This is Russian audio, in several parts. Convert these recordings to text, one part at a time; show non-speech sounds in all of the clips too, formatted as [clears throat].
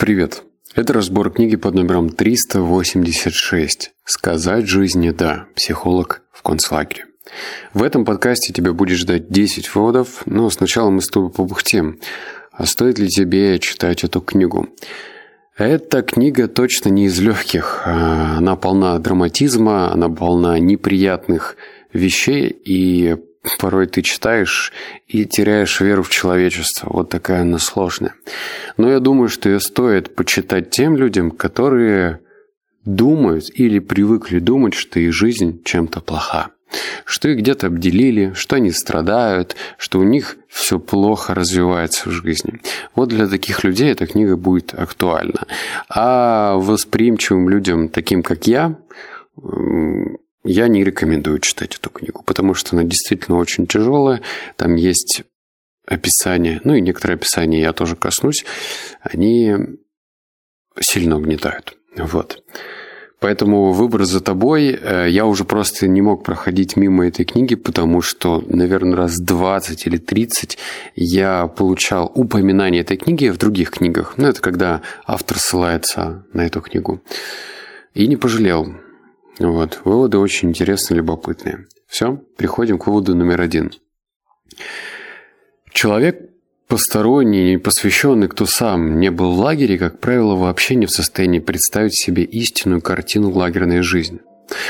Привет. Это разбор книги под номером 386 «Сказать жизни да. Психолог в концлагере». В этом подкасте тебя будет ждать 10 выводов, но сначала мы с тобой побухтим. А стоит ли тебе читать эту книгу? Эта книга точно не из легких. А, она полна драматизма, она полна неприятных вещей, и порой ты читаешь и теряешь веру в человечество. Вот такая она сложная. Но я думаю, что ее стоит почитать тем людям, которые думают или привыкли думать, что их жизнь чем-то плоха. Что их где-то обделили, что они страдают, что у них все плохо развивается в жизни. Вот для таких людей эта книга будет актуальна. А восприимчивым людям, таким как я, я не рекомендую читать эту книгу, потому что она действительно очень тяжелая. Там есть описание, ну и некоторые описания я тоже коснусь, они сильно угнетают. Вот. Поэтому выбор за тобой. Э, я уже просто не мог проходить мимо этой книги, потому что, наверное, раз 20 или 30 я получал упоминание этой книги в других книгах. Ну, это когда автор ссылается на эту книгу. И не пожалел. Вот. Выводы очень интересные, любопытные. Все, переходим к выводу номер один. Человек посторонний, посвященный, кто сам не был в лагере, как правило, вообще не в состоянии представить себе истинную картину лагерной жизни.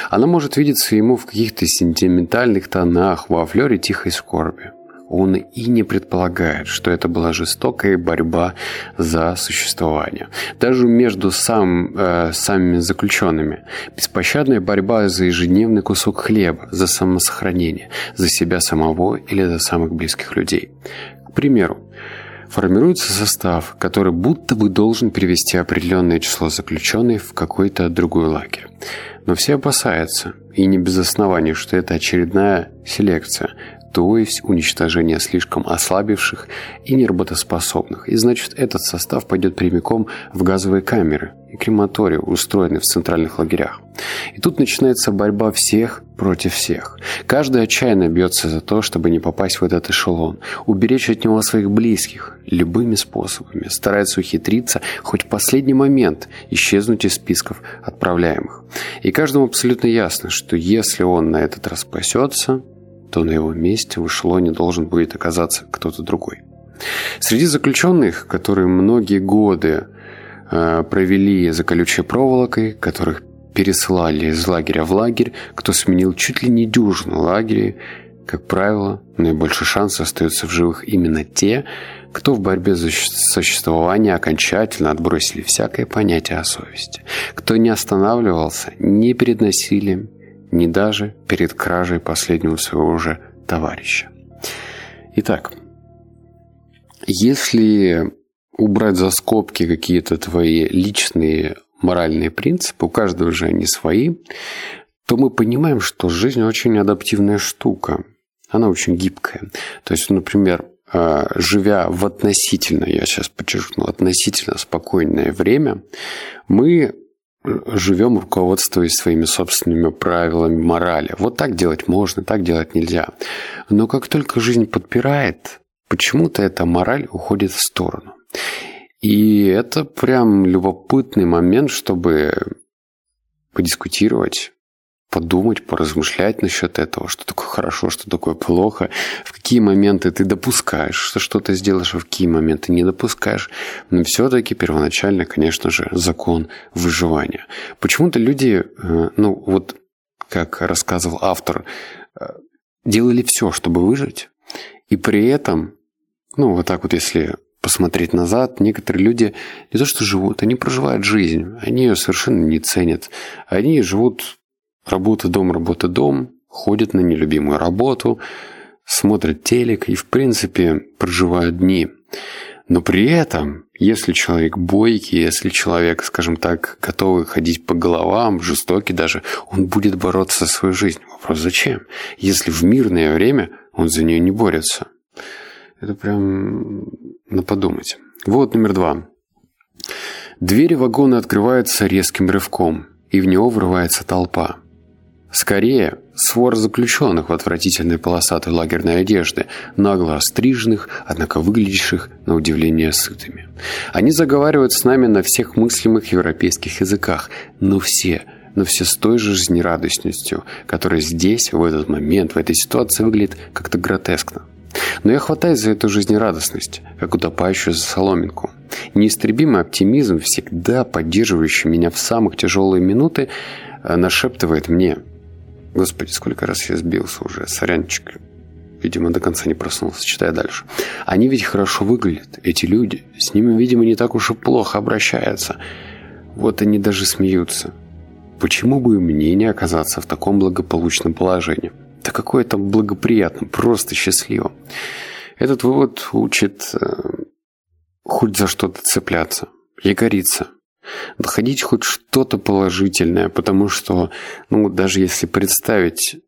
Она может видеться ему в каких-то сентиментальных тонах, во флёре тихой скорби он и не предполагает, что это была жестокая борьба за существование. Даже между сам, э, самими заключенными. Беспощадная борьба за ежедневный кусок хлеба, за самосохранение, за себя самого или за самых близких людей. К примеру, формируется состав, который будто бы должен перевести определенное число заключенных в какой-то другой лагерь. Но все опасаются, и не без оснований, что это очередная селекция, то есть уничтожение слишком ослабевших и неработоспособных. И значит, этот состав пойдет прямиком в газовые камеры и крематории, устроенные в центральных лагерях. И тут начинается борьба всех против всех. Каждый отчаянно бьется за то, чтобы не попасть в этот эшелон, уберечь от него своих близких любыми способами, старается ухитриться хоть в последний момент исчезнуть из списков отправляемых. И каждому абсолютно ясно, что если он на этот раз спасется, то на его месте в эшелоне должен будет оказаться кто-то другой. Среди заключенных, которые многие годы э, провели за колючей проволокой, которых пересылали из лагеря в лагерь, кто сменил чуть ли не дюжину лагерей, как правило, наибольший шанс остается в живых именно те, кто в борьбе за существование окончательно отбросили всякое понятие о совести, кто не останавливался ни перед насилием, ни даже перед кражей последнего своего же товарища. Итак, если убрать за скобки какие-то твои личные моральные принципы, у каждого же они свои, то мы понимаем, что жизнь очень адаптивная штука. Она очень гибкая. То есть, например, э, живя в относительно, я сейчас подчеркну, относительно спокойное время, мы живем, руководствуясь своими собственными правилами морали. Вот так делать можно, так делать нельзя. Но как только жизнь подпирает, почему-то эта мораль уходит в сторону. И это прям любопытный момент, чтобы подискутировать подумать, поразмышлять насчет этого, что такое хорошо, что такое плохо, в какие моменты ты допускаешь, что что-то сделаешь, а в какие моменты не допускаешь. Но все-таки первоначально, конечно же, закон выживания. Почему-то люди, э, ну вот как рассказывал автор, э, делали все, чтобы выжить, и при этом, ну вот так вот если посмотреть назад, некоторые люди не то что живут, они проживают жизнь, они ее совершенно не ценят, они живут Работа, дом, работа, дом, ходят на нелюбимую работу, смотрят телек и, в принципе, проживают дни. Но при этом, если человек бойкий, если человек, скажем так, готовый ходить по головам, жестокий даже, он будет бороться за свою жизнь. Вопрос зачем? Если в мирное время он за нее не борется. Это прям на подумать. Вот номер два. Двери вагона открываются резким рывком, и в него врывается толпа. Скорее, свор заключенных в отвратительной полосатой лагерной одежде, нагло остриженных, однако выглядящих, на удивление, сытыми. Они заговаривают с нами на всех мыслимых европейских языках, но все, но все с той же жизнерадостностью, которая здесь, в этот момент, в этой ситуации выглядит как-то гротескно. Но я хватаюсь за эту жизнерадостность, как утопающую за соломинку. Неистребимый оптимизм, всегда поддерживающий меня в самых тяжелые минуты, э, нашептывает мне – Господи, сколько раз я сбился уже. Сорянчик. Видимо, до конца не проснулся, читая дальше. Они ведь хорошо выглядят, эти люди. С ними, видимо, не так уж и плохо обращаются. Вот они даже смеются. Почему бы мне не оказаться в таком благополучном положении? Да какое там благоприятно, просто счастливо. Этот вывод учит э, хоть за что-то цепляться, якориться, находить хоть что-то положительное, потому что, ну, даже если представить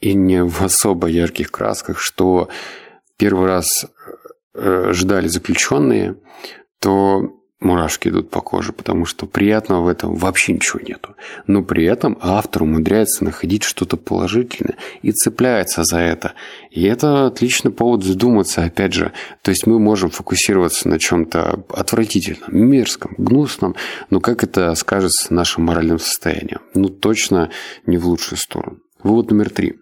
и не в особо ярких красках, что первый раз э, ждали заключенные, то мурашки идут по коже, потому что приятного в этом вообще ничего нету. Но при этом автор умудряется находить что-то положительное и цепляется за это. И это отличный повод задуматься, опять же. То есть мы можем фокусироваться на чем-то отвратительном, мерзком, гнусном, но как это скажется нашим моральным состоянием? Ну, точно не в лучшую сторону. Вывод номер три.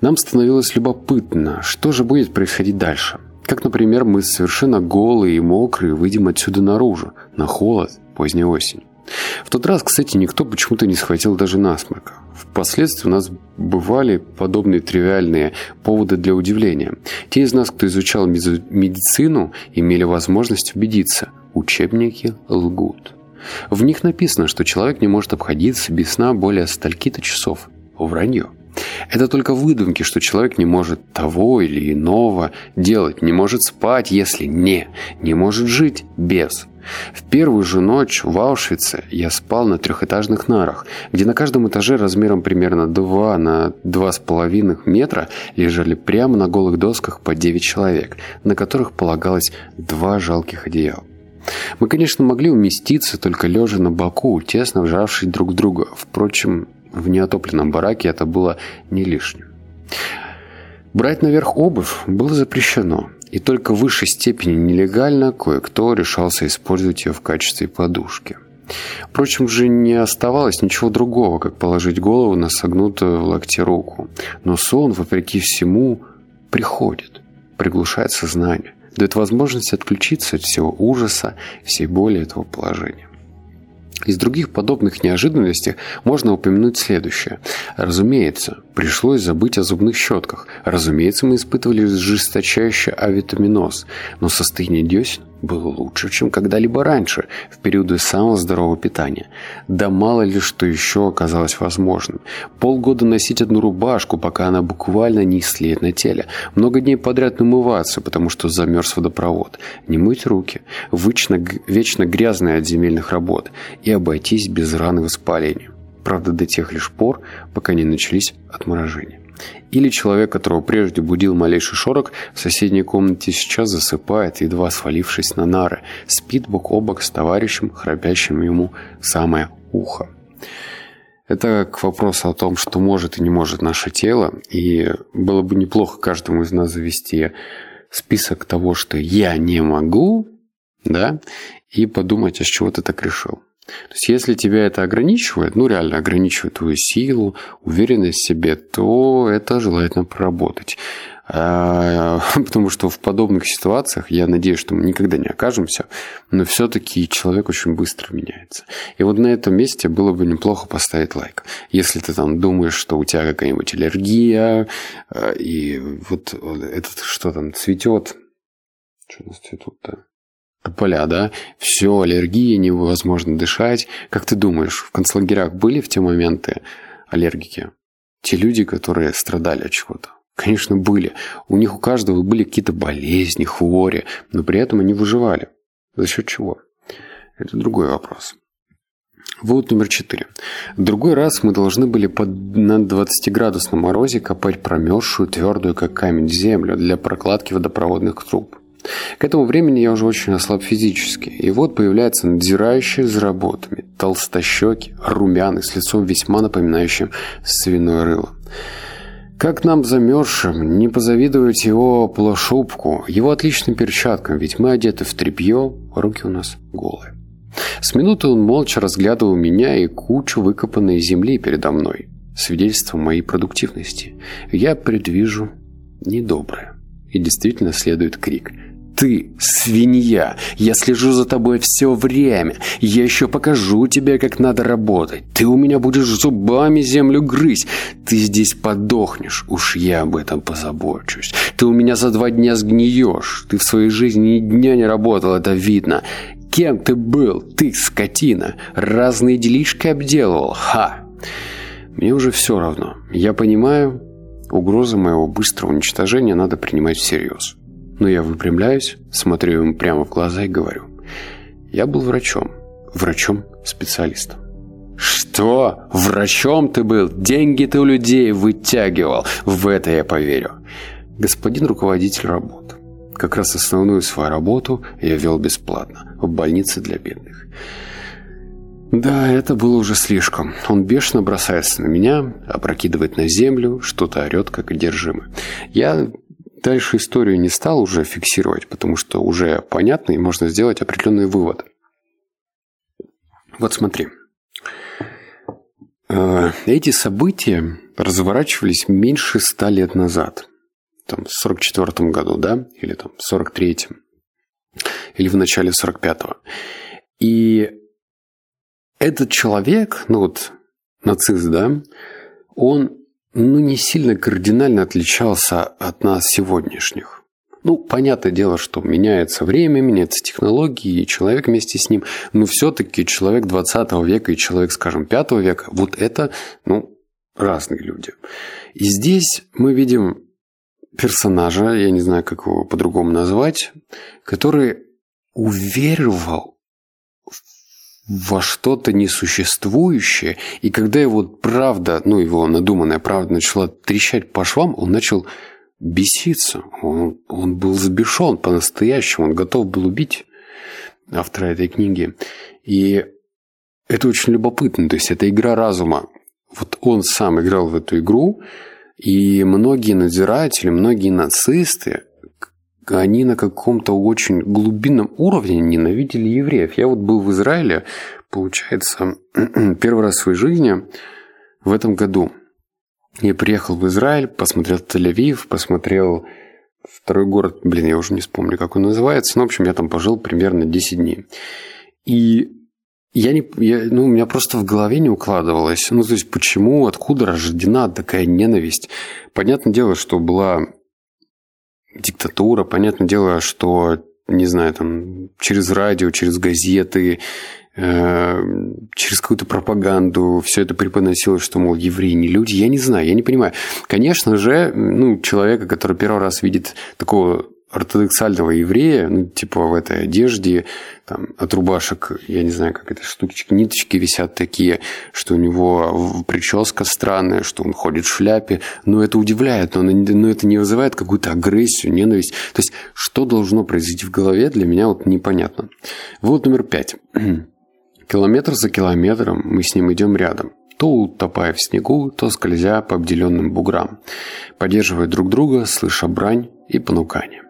Нам становилось любопытно, что же будет происходить дальше. Как, например, мы совершенно голые и мокрые выйдем отсюда наружу, на холод, поздней осень. В тот раз, кстати, никто почему-то не схватил даже насморка. Впоследствии у нас бывали подобные тривиальные поводы для удивления. Те из нас, кто изучал медицину, имели возможность убедиться – учебники лгут. В них написано, что человек не может обходиться без сна более стольки-то часов. Вранье. Это только выдумки, что человек не может того или иного делать, не может спать, если не, не может жить без. В первую же ночь в Аушвице я спал на трехэтажных нарах, где на каждом этаже размером примерно 2 на 2,5 метра лежали прямо на голых досках по 9 человек, на которых полагалось два жалких одеяла. Мы, конечно, могли уместиться, только лежа на боку, тесно вжавшись друг в друга. Впрочем, в неотопленном бараке это было не лишним. Брать наверх обувь было запрещено, и только в высшей степени нелегально кое-кто решался использовать ее в качестве подушки. Впрочем, же не оставалось ничего другого, как положить голову на согнутую в локте руку. Но сон, вопреки всему, приходит, приглушает сознание, дает возможность отключиться от всего ужаса, всей боли этого положения. Из других подобных неожиданностей можно упомянуть следующее. Разумеется, пришлось забыть о зубных щетках. Разумеется, мы испытывали жесточайший авитаминоз. Но состояние десен было лучше, чем когда-либо раньше, в периоды самого здорового питания. Да мало ли что еще оказалось возможным. Полгода носить одну рубашку, пока она буквально не слеет на теле. Много дней подряд намываться, потому что замерз водопровод. Не мыть руки. Вечно, вечно грязные от земельных работ. И обойтись без раны воспаления. Правда, до тех лишь пор, пока не начались отморожения. Или человек, которого прежде будил малейший шорох, в соседней комнате сейчас засыпает, едва свалившись на нары, спит бок о бок с товарищем, храпящим ему самое ухо. Это к вопросу о том, что может и не может наше тело, и было бы неплохо каждому из нас завести список того, что я не могу, да, и подумать, а с чего ты так решил. То есть, если тебя это ограничивает, ну, реально ограничивает твою силу, уверенность в себе, то это желательно проработать. А, [laughs] потому что в подобных ситуациях, я надеюсь, что мы никогда не окажемся, но все-таки человек очень быстро меняется. И вот на этом месте было бы неплохо поставить лайк. Если ты там думаешь, что у тебя какая-нибудь аллергия, а, и вот этот что там цветет, что у нас цветут-то? Поля, да, все, аллергия, невозможно дышать. Как ты думаешь, в концлагерях были в те моменты аллергики? Те люди, которые страдали от чего-то? Конечно, были. У них у каждого были какие-то болезни, хвори, но при этом они выживали. За счет чего? Это другой вопрос. Вывод номер четыре. В другой раз мы должны были под, на 20-градусном морозе копать промерзшую, твердую, как камень, землю для прокладки водопроводных труб. К этому времени я уже очень ослаб физически, и вот появляется надзирающий за работами толстощекий, румяный, с лицом весьма напоминающим свиное рыло. Как нам замерзшим не позавидовать его полушубку, его отличным перчаткам, ведь мы одеты в тряпье, руки у нас голые. С минуты он молча разглядывал меня и кучу выкопанной земли передо мной, свидетельство моей продуктивности. Я предвижу недоброе. И действительно следует крик – ты свинья. Я слежу за тобой все время. Я еще покажу тебе, как надо работать. Ты у меня будешь зубами землю грызть. Ты здесь подохнешь. Уж я об этом позабочусь. Ты у меня за два дня сгниешь. Ты в своей жизни ни дня не работал, это видно. Кем ты был? Ты, скотина. Разные делишки обделывал. Ха! Мне уже все равно. Я понимаю, угрозы моего быстрого уничтожения надо принимать всерьез. Но я выпрямляюсь, смотрю ему прямо в глаза и говорю. Я был врачом. Врачом-специалистом. «Что? Врачом ты был? Деньги ты у людей вытягивал. В это я поверю». Господин руководитель работ. Как раз основную свою работу я вел бесплатно. В больнице для бедных. Да, это было уже слишком. Он бешено бросается на меня, опрокидывает на землю, что-то орет, как одержимый. Я Дальше историю не стал уже фиксировать, потому что уже понятно и можно сделать определенный вывод. Вот смотри. Э, эти события разворачивались меньше ста лет назад. Там, в 44 году, да? Или там в 43-м. Или в начале 45-го. И этот человек, ну вот нацист, да, он ну, не сильно кардинально отличался от нас сегодняшних. Ну, понятное дело, что меняется время, меняются технологии, и человек вместе с ним. Но все-таки человек 20 века и человек, скажем, 5 века, вот это, ну, разные люди. И здесь мы видим персонажа, я не знаю, как его по-другому назвать, который уверовал во что-то несуществующее, и когда его правда, ну, его надуманная правда начала трещать по швам, он начал беситься. Он, он был сбешен по-настоящему, он готов был убить автора этой книги. И это очень любопытно, то есть это игра разума. Вот он сам играл в эту игру, и многие надзиратели, многие нацисты, они на каком-то очень глубинном уровне ненавидели евреев. Я вот был в Израиле, получается, [clears throat] первый раз в своей жизни в этом году. Я приехал в Израиль, посмотрел Тель-Авив, посмотрел второй город, блин, я уже не вспомню, как он называется, но, в общем, я там пожил примерно 10 дней. И я не, я, ну, у меня просто в голове не укладывалось, ну, то есть, почему, откуда рождена такая ненависть. Понятное дело, что была диктатура. Понятное дело, что, не знаю, там, через радио, через газеты, э, через какую-то пропаганду все это преподносилось, что, мол, евреи не люди. Я не знаю, я не понимаю. Конечно же, ну, человека, который первый раз видит такого ортодоксального еврея, ну, типа в этой одежде, там, от рубашек, я не знаю, как это, штучки, ниточки висят такие, что у него прическа странная, что он ходит в шляпе, но это удивляет, но, но это не вызывает какую-то агрессию, ненависть. То есть, что должно произойти в голове, для меня вот непонятно. Вот номер пять. [clears throat] Километр за километром мы с ним идем рядом то утопая в снегу, то скользя по обделенным буграм, поддерживая друг друга, слыша брань и понукание.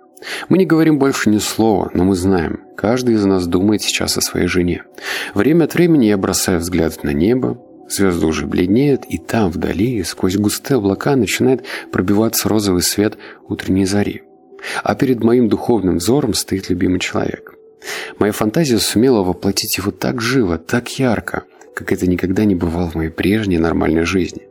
Мы не говорим больше ни слова, но мы знаем, каждый из нас думает сейчас о своей жене. Время от времени я бросаю взгляд на небо, звезды уже бледнеют, и там, вдали, сквозь густые облака начинает пробиваться розовый свет утренней зари. А перед моим духовным взором стоит любимый человек. Моя фантазия сумела воплотить его так живо, так ярко, как это никогда не бывало в моей прежней нормальной жизни.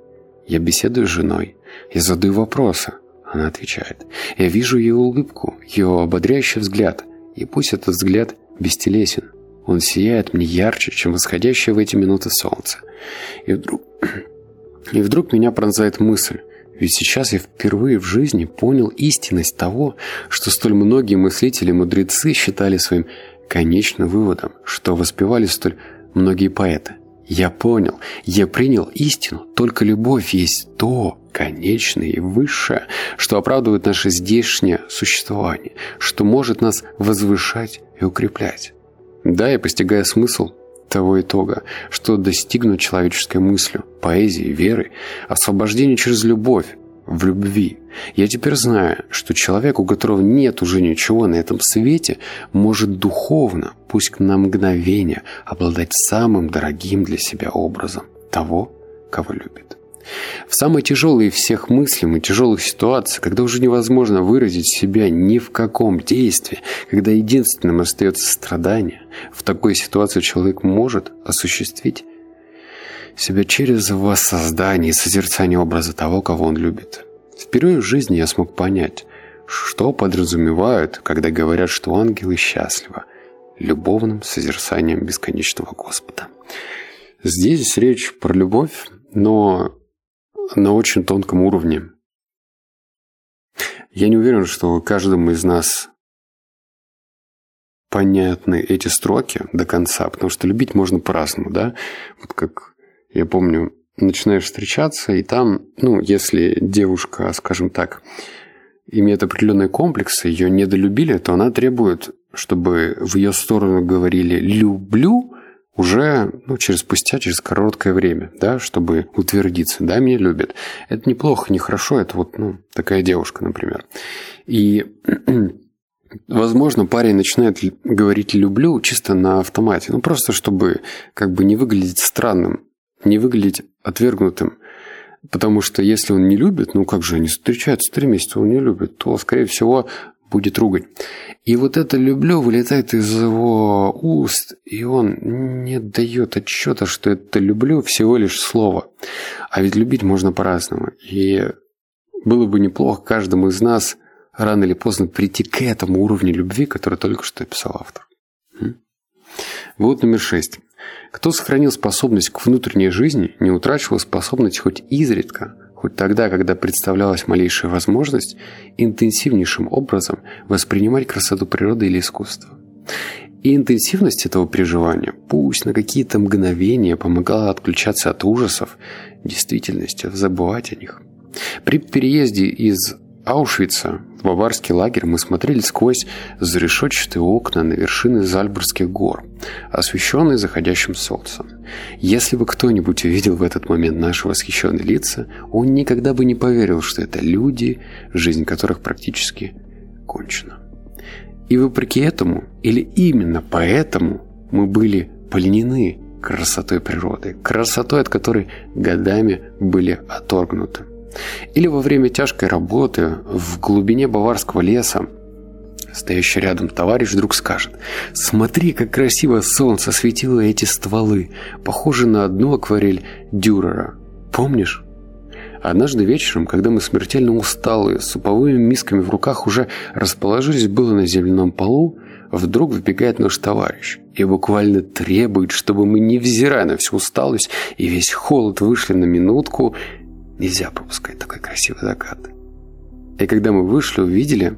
Я беседую с женой, я задаю вопросы – она отвечает. Я вижу ее улыбку, ее ободряющий взгляд. И пусть этот взгляд бестелесен. Он сияет мне ярче, чем восходящее в эти минуты солнце. И вдруг... И вдруг меня пронзает мысль. Ведь сейчас я впервые в жизни понял истинность того, что столь многие мыслители-мудрецы считали своим конечным выводом, что воспевали столь многие поэты. Я понял, я принял истину, только любовь есть то, конечное и высшее, что оправдывает наше здешнее существование, что может нас возвышать и укреплять. Да, я постигаю смысл того итога, что достигнут человеческой мыслью, поэзией, верой, освобождение через любовь, в любви. Я теперь знаю, что человек, у которого нет уже ничего на этом свете, может духовно, пусть на мгновение, обладать самым дорогим для себя образом того, кого любит. В самой тяжелой из всех мыслимых тяжелых ситуациях, когда уже невозможно выразить себя ни в каком действии, когда единственным остается страдание, в такой ситуации человек может осуществить себя через воссоздание и созерцание образа того, кого он любит. Впервые в жизни я смог понять, что подразумевают, когда говорят, что ангелы счастливы, любовным созерцанием бесконечного Господа. Здесь речь про любовь, но на очень тонком уровне. Я не уверен, что каждому из нас понятны эти строки до конца, потому что любить можно по-разному, да? Вот как я помню, начинаешь встречаться, и там, ну, если девушка, скажем так, имеет определенные комплексы, ее недолюбили, то она требует, чтобы в ее сторону говорили «люблю», уже ну, через спустя, через короткое время, да, чтобы утвердиться, да, меня любят. Это неплохо, нехорошо, это вот ну, такая девушка, например. И [clears throat] возможно, парень начинает говорить «люблю» чисто на автомате, ну просто чтобы как бы не выглядеть странным, не выглядеть отвергнутым. Потому что если он не любит, ну как же они встречаются три месяца, он не любит, то, скорее всего, будет ругань. И вот это «люблю» вылетает из его уст, и он не дает отчета, что это «люблю» всего лишь слово. А ведь любить можно по-разному. И было бы неплохо каждому из нас рано или поздно прийти к этому уровню любви, который только что описал автор. Вот номер шесть. Кто сохранил способность к внутренней жизни, не утрачивал способность хоть изредка – хоть тогда, когда представлялась малейшая возможность, интенсивнейшим образом воспринимать красоту природы или искусства. И интенсивность этого переживания, пусть на какие-то мгновения, помогала отключаться от ужасов, действительности, забывать о них. При переезде из Аушвица в баварский лагерь мы смотрели сквозь зарешетчатые окна на вершины Зальбургских гор, освещенные заходящим солнцем. Если бы кто-нибудь увидел в этот момент наши восхищенные лица, он никогда бы не поверил, что это люди, жизнь которых практически кончена. И вопреки этому, или именно поэтому, мы были пленены красотой природы, красотой, от которой годами были оторгнуты. Или во время тяжкой работы в глубине баварского леса стоящий рядом товарищ вдруг скажет «Смотри, как красиво солнце светило эти стволы, похожи на одну акварель Дюрера. Помнишь?» Однажды вечером, когда мы смертельно усталые, с суповыми мисками в руках уже расположились было на земляном полу, вдруг выбегает наш товарищ и буквально требует, чтобы мы, невзирая на всю усталость и весь холод, вышли на минутку Нельзя пропускать такой красивый закат. И когда мы вышли, увидели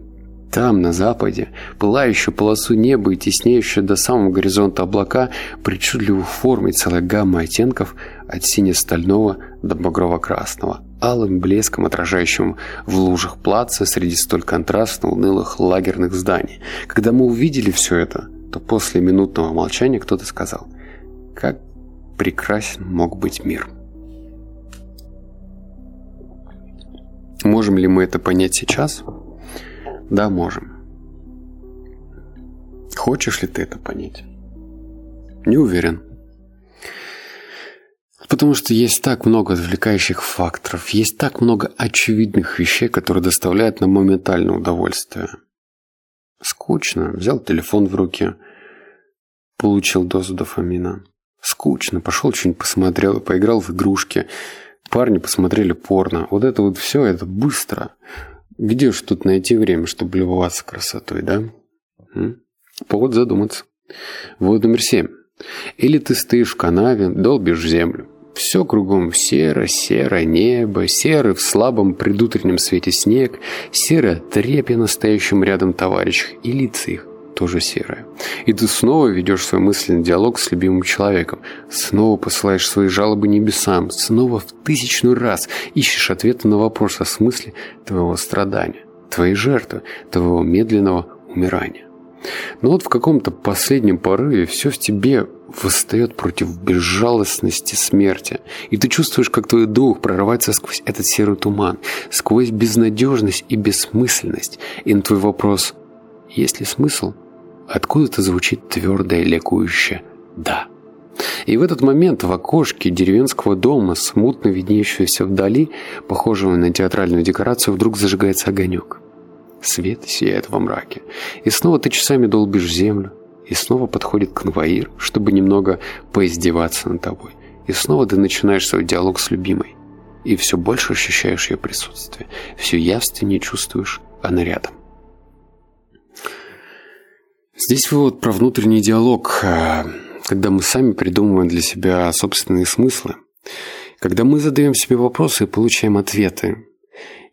там, на западе, пылающую полосу неба и теснеющую до самого горизонта облака причудливую форму и целая гамма оттенков от сине-стального до багрово-красного, алым блеском, отражающим в лужах плаца среди столь контрастно унылых лагерных зданий. Когда мы увидели все это, то после минутного молчания кто-то сказал, как прекрасен мог быть мир. Можем ли мы это понять сейчас? Да, можем. Хочешь ли ты это понять? Не уверен. Потому что есть так много отвлекающих факторов, есть так много очевидных вещей, которые доставляют нам моментальное удовольствие. Скучно. Взял телефон в руки, получил дозу дофамина. Скучно. Пошел что-нибудь посмотрел, поиграл в игрушки – Парни посмотрели порно. Вот это вот все, это быстро. Где же тут найти время, чтобы любоваться красотой, да? М? Повод задуматься. Вот номер семь. Или ты стоишь в канаве, долбишь землю. Все кругом серо, серое небо, серый в слабом предутреннем свете снег, серое трепе настоящим рядом товарищах и лица их тоже серое. И ты снова ведешь свой мысленный диалог с любимым человеком, снова посылаешь свои жалобы небесам, снова в тысячный раз ищешь ответы на вопрос о смысле твоего страдания, твоей жертвы, твоего медленного умирания. Но вот в каком-то последнем порыве все в тебе восстает против безжалостности смерти. И ты чувствуешь, как твой дух прорывается сквозь этот серый туман, сквозь безнадежность и бессмысленность. И на твой вопрос «Есть ли смысл?» Откуда-то звучит твердое лекующее «да». И в этот момент в окошке деревенского дома, смутно виднеющегося вдали, похожего на театральную декорацию, вдруг зажигается огонек. Свет сияет во мраке. И снова ты часами долбишь землю, и снова подходит конвоир, чтобы немного поиздеваться над тобой. И снова ты начинаешь свой диалог с любимой. И все больше ощущаешь ее присутствие. Все явственнее чувствуешь, она рядом. Здесь вывод про внутренний диалог, э, когда мы сами придумываем для себя собственные смыслы. Когда мы задаем себе вопросы и получаем ответы.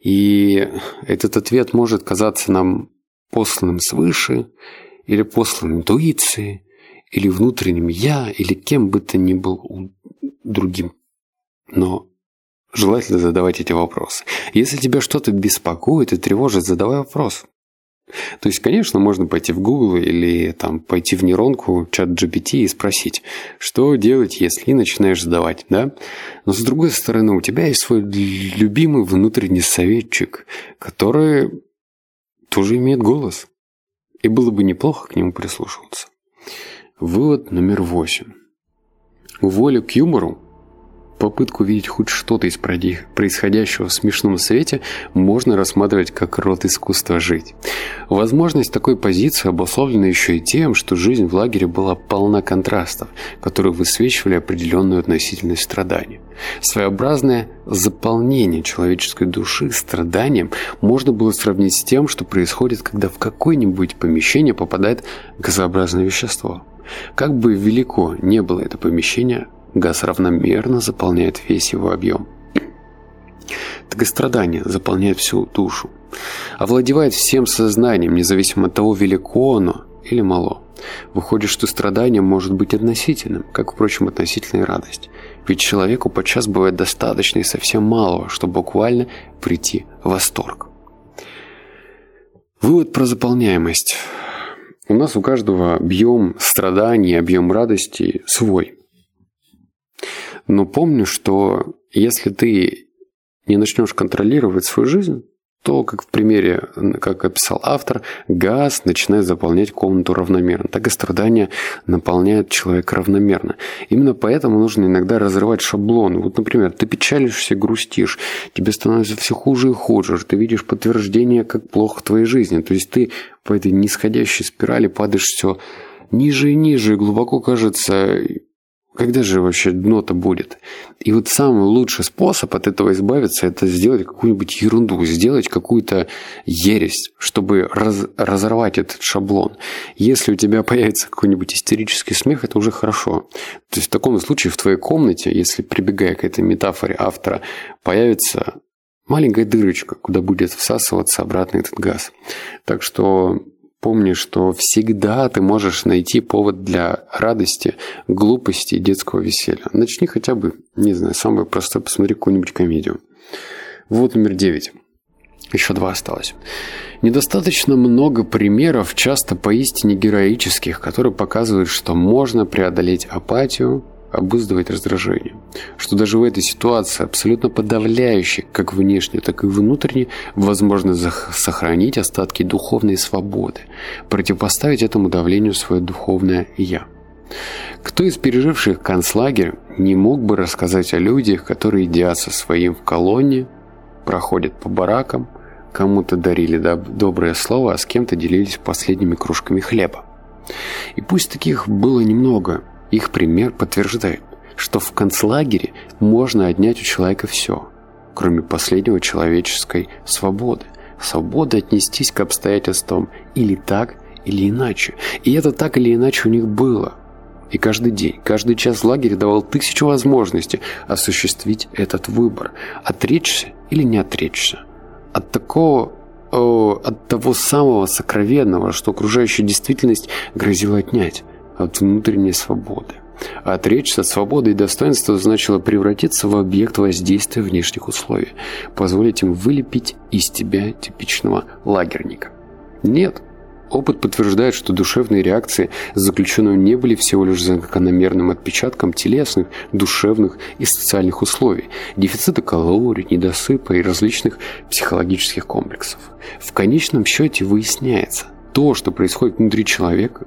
И этот ответ может казаться нам посланным свыше, или послан интуицией, или внутренним «я», или кем бы то ни был другим. Но желательно задавать эти вопросы. Если тебя что-то беспокоит и тревожит, задавай вопрос. То есть, конечно, можно пойти в Google или там, пойти в нейронку, чат GPT и спросить, что делать, если начинаешь задавать, да? Но с другой стороны, у тебя есть свой любимый внутренний советчик, который тоже имеет голос и было бы неплохо к нему прислушиваться. Вывод номер восемь. Волю к юмору, попытку видеть хоть что-то из происходящего в смешном свете можно рассматривать как род искусства жить. Возможность такой позиции обусловлена еще и тем, что жизнь в лагере была полна контрастов, которые высвечивали определенную относительность страдания. Своеобразное заполнение человеческой души страданием можно было сравнить с тем, что происходит, когда в какое-нибудь помещение попадает газообразное вещество. Как бы велико не было это помещение, газ равномерно заполняет весь его объем. Так и страдание заполняет всю душу, овладевает всем сознанием, независимо от того, велико оно или мало. Выходит, что страдание может быть относительным, как, впрочем, относительная радость. Ведь человеку подчас бывает достаточно и совсем малого, чтобы буквально прийти в восторг. Вывод про заполняемость. У нас у каждого объем страданий, объем радости свой. Но помню, что если ты не начнешь контролировать свою жизнь, то, как в примере, как описал автор, газ начинает заполнять комнату равномерно. Так и страдания наполняют человека равномерно. Именно поэтому нужно иногда разрывать шаблоны. Вот, например, ты печалишься, грустишь, тебе становится все хуже и хуже, ты видишь подтверждение, как плохо в твоей жизни. То есть ты по этой нисходящей спирали падаешь все ниже и ниже, и глубоко кажется, когда же вообще дно-то будет? И вот самый лучший способ от этого избавиться – это сделать какую-нибудь ерунду, сделать какую-то ересь, чтобы раз, разорвать этот шаблон. Если у тебя появится какой-нибудь истерический смех, это уже хорошо. То есть в таком случае в твоей комнате, если прибегая к этой метафоре автора, появится маленькая дырочка, куда будет всасываться обратно этот газ. Так что Помни, что всегда ты можешь найти повод для радости, глупости и детского веселья. Начни хотя бы, не знаю, самое простое, посмотри какую-нибудь комедию. Вот номер девять. Еще два осталось. Недостаточно много примеров, часто поистине героических, которые показывают, что можно преодолеть апатию, обуздывать раздражение. Что даже в этой ситуации, абсолютно подавляющей, как внешне, так и внутренне, возможно сохранить остатки духовной свободы, противопоставить этому давлению свое духовное «я». Кто из переживших концлагерь не мог бы рассказать о людях, которые едят со своим в колонне, проходят по баракам, кому-то дарили доброе слово, а с кем-то делились последними кружками хлеба. И пусть таких было немного – их пример подтверждает, что в концлагере можно отнять у человека все, кроме последнего человеческой свободы. Свободы отнестись к обстоятельствам или так, или иначе. И это так или иначе у них было. И каждый день, каждый час в лагере давал тысячу возможностей осуществить этот выбор. Отречься или не отречься. От такого от того самого сокровенного, что окружающая действительность грозила отнять от внутренней свободы. Отречься от свободы и достоинства значило превратиться в объект воздействия внешних условий, позволить им вылепить из тебя типичного лагерника. Нет, Опыт подтверждает, что душевные реакции заключенного не были всего лишь закономерным отпечатком телесных, душевных и социальных условий, дефицита калорий, недосыпа и различных психологических комплексов. В конечном счете выясняется, то, что происходит внутри человека,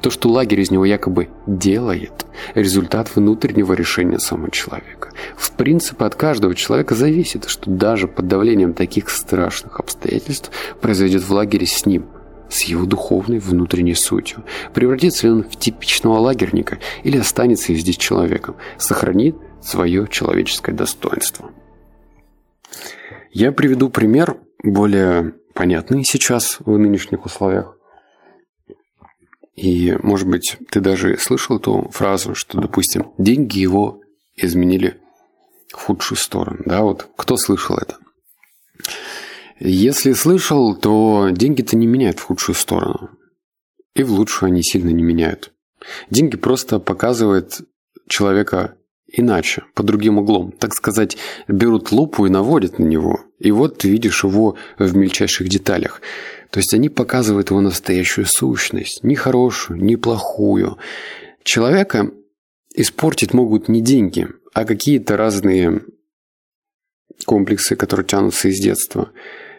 то, что лагерь из него якобы делает, результат внутреннего решения самого человека. В принципе, от каждого человека зависит, что даже под давлением таких страшных обстоятельств произойдет в лагере с ним, с его духовной внутренней сутью. Превратится ли он в типичного лагерника или останется здесь человеком, сохранит свое человеческое достоинство. Я приведу пример, более понятный сейчас в нынешних условиях. И, может быть, ты даже слышал эту фразу, что, допустим, деньги его изменили в худшую сторону. Да, вот кто слышал это? Если слышал, то деньги-то не меняют в худшую сторону. И в лучшую они сильно не меняют. Деньги просто показывают человека иначе, по другим углом. Так сказать, берут лупу и наводят на него. И вот ты видишь его в мельчайших деталях. То есть они показывают его настоящую сущность, не хорошую, не плохую. Человека испортить могут не деньги, а какие-то разные комплексы, которые тянутся из детства,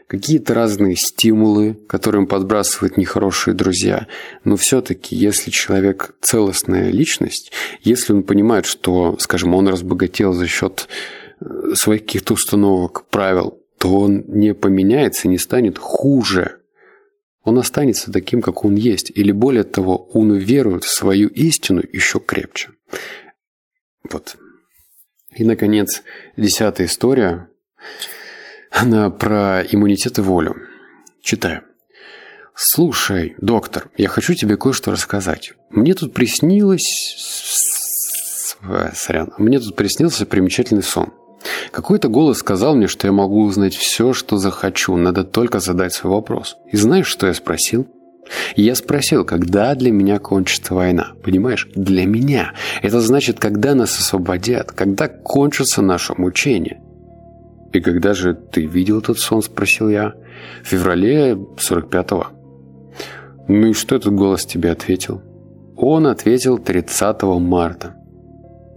какие-то разные стимулы, которые им подбрасывают нехорошие друзья. Но все-таки, если человек целостная личность, если он понимает, что, скажем, он разбогател за счет э, своих каких-то установок, правил, то он не поменяется, не станет хуже он останется таким, как он есть, или более того, он уверует в свою истину еще крепче. Вот. И, наконец, десятая история. Она про иммунитет и волю. Читаю. Слушай, доктор, я хочу тебе кое-что рассказать. Мне тут приснилось... Сорян. Мне тут приснился примечательный сон. Какой-то голос сказал мне, что я могу узнать все, что захочу, надо только задать свой вопрос. И знаешь, что я спросил? Я спросил, когда для меня кончится война. Понимаешь? Для меня. Это значит, когда нас освободят, когда кончится наше мучение. «И когда же ты видел этот сон?» – спросил я. «В феврале 45-го». «Ну и что этот голос тебе ответил?» Он ответил 30 марта.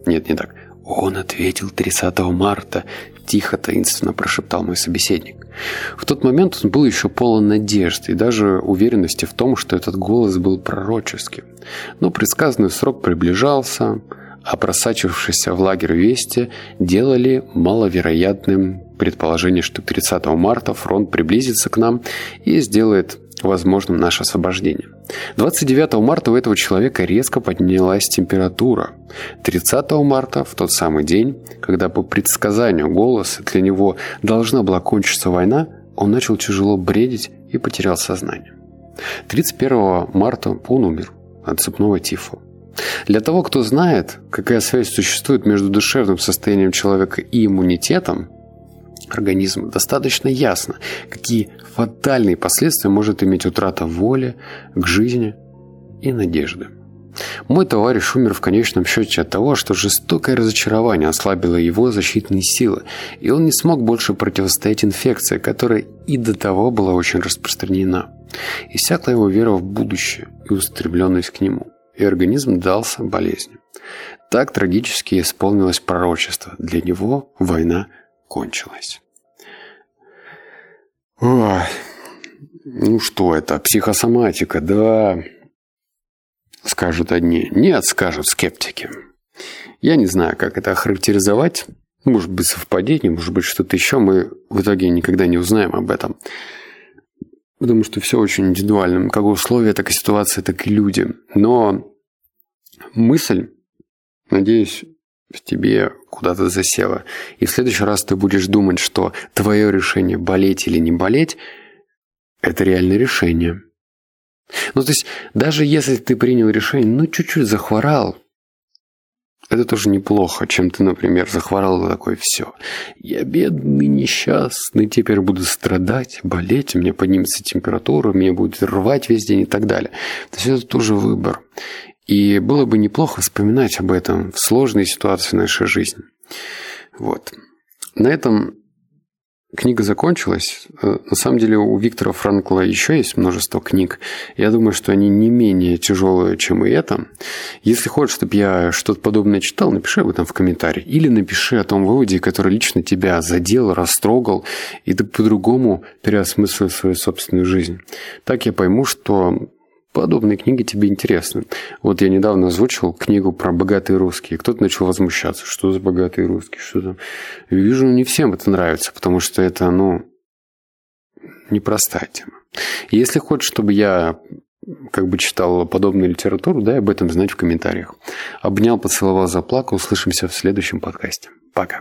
Нет, не так. «Он ответил 30 марта», – тихо, таинственно прошептал мой собеседник. В тот момент он был еще полон надежд и даже уверенности в том, что этот голос был пророческим. Но предсказанный срок приближался, а просачивавшиеся в лагерь вести делали маловероятным предположение, что 30 марта фронт приблизится к нам и сделает возможным наше освобождение. 29 марта у этого человека резко поднялась температура. 30 марта, в тот самый день, когда по предсказанию голоса для него должна была кончиться война, он начал тяжело бредить и потерял сознание. 31 марта он умер от цепного тифа. Для того, кто знает, какая связь существует между душевным состоянием человека и иммунитетом, организма, достаточно ясно, какие фатальные последствия может иметь утрата воли к жизни и надежды. Мой товарищ умер в конечном счете от того, что жестокое разочарование ослабило его защитные силы, и он не смог больше противостоять инфекции, которая и до того была очень распространена. Иссякла его вера в будущее и устремленность к нему, и организм дался болезни. Так трагически исполнилось пророчество. Для него война кончилось. Ой, ну что это, психосоматика, да, скажут одни. Нет, скажут скептики. Я не знаю, как это охарактеризовать. Может быть, совпадение, может быть, что-то еще. Мы в итоге никогда не узнаем об этом. Потому что все очень индивидуально. Как условия, так и ситуация, так и люди. Но мысль, надеюсь, в тебе куда-то засела. И в следующий раз ты будешь думать, что твое решение болеть или не болеть – это реальное решение. Ну, то есть, даже если ты принял решение, ну, чуть-чуть захворал, это тоже неплохо, чем ты, например, захворал такой, все, я бедный, несчастный, теперь буду страдать, болеть, у меня поднимется температура, меня будет рвать весь день и так далее. То есть это тоже выбор. И было бы неплохо вспоминать об этом в сложной ситуации нашей жизни. Вот. На этом книга закончилась. Э, на самом деле у Виктора Франкла еще есть множество книг. Я думаю, что они не менее тяжелые, чем и это. Если хочешь, чтобы я что-то подобное читал, напиши об этом в комментарии. Или напиши о том выводе, который лично тебя задел, растрогал, и ты по-другому переосмыслил свою собственную жизнь. Так я пойму, что подобные книги тебе интересны. Вот я недавно озвучил книгу про богатые русские. Кто-то начал возмущаться. Что за богатые русские? Что там? вижу, не всем это нравится, потому что это, ну, непростая тема. Если хочешь, чтобы я как бы читал подобную литературу, дай об этом знать в комментариях. Обнял, поцеловал, заплакал. Услышимся в следующем подкасте. Пока.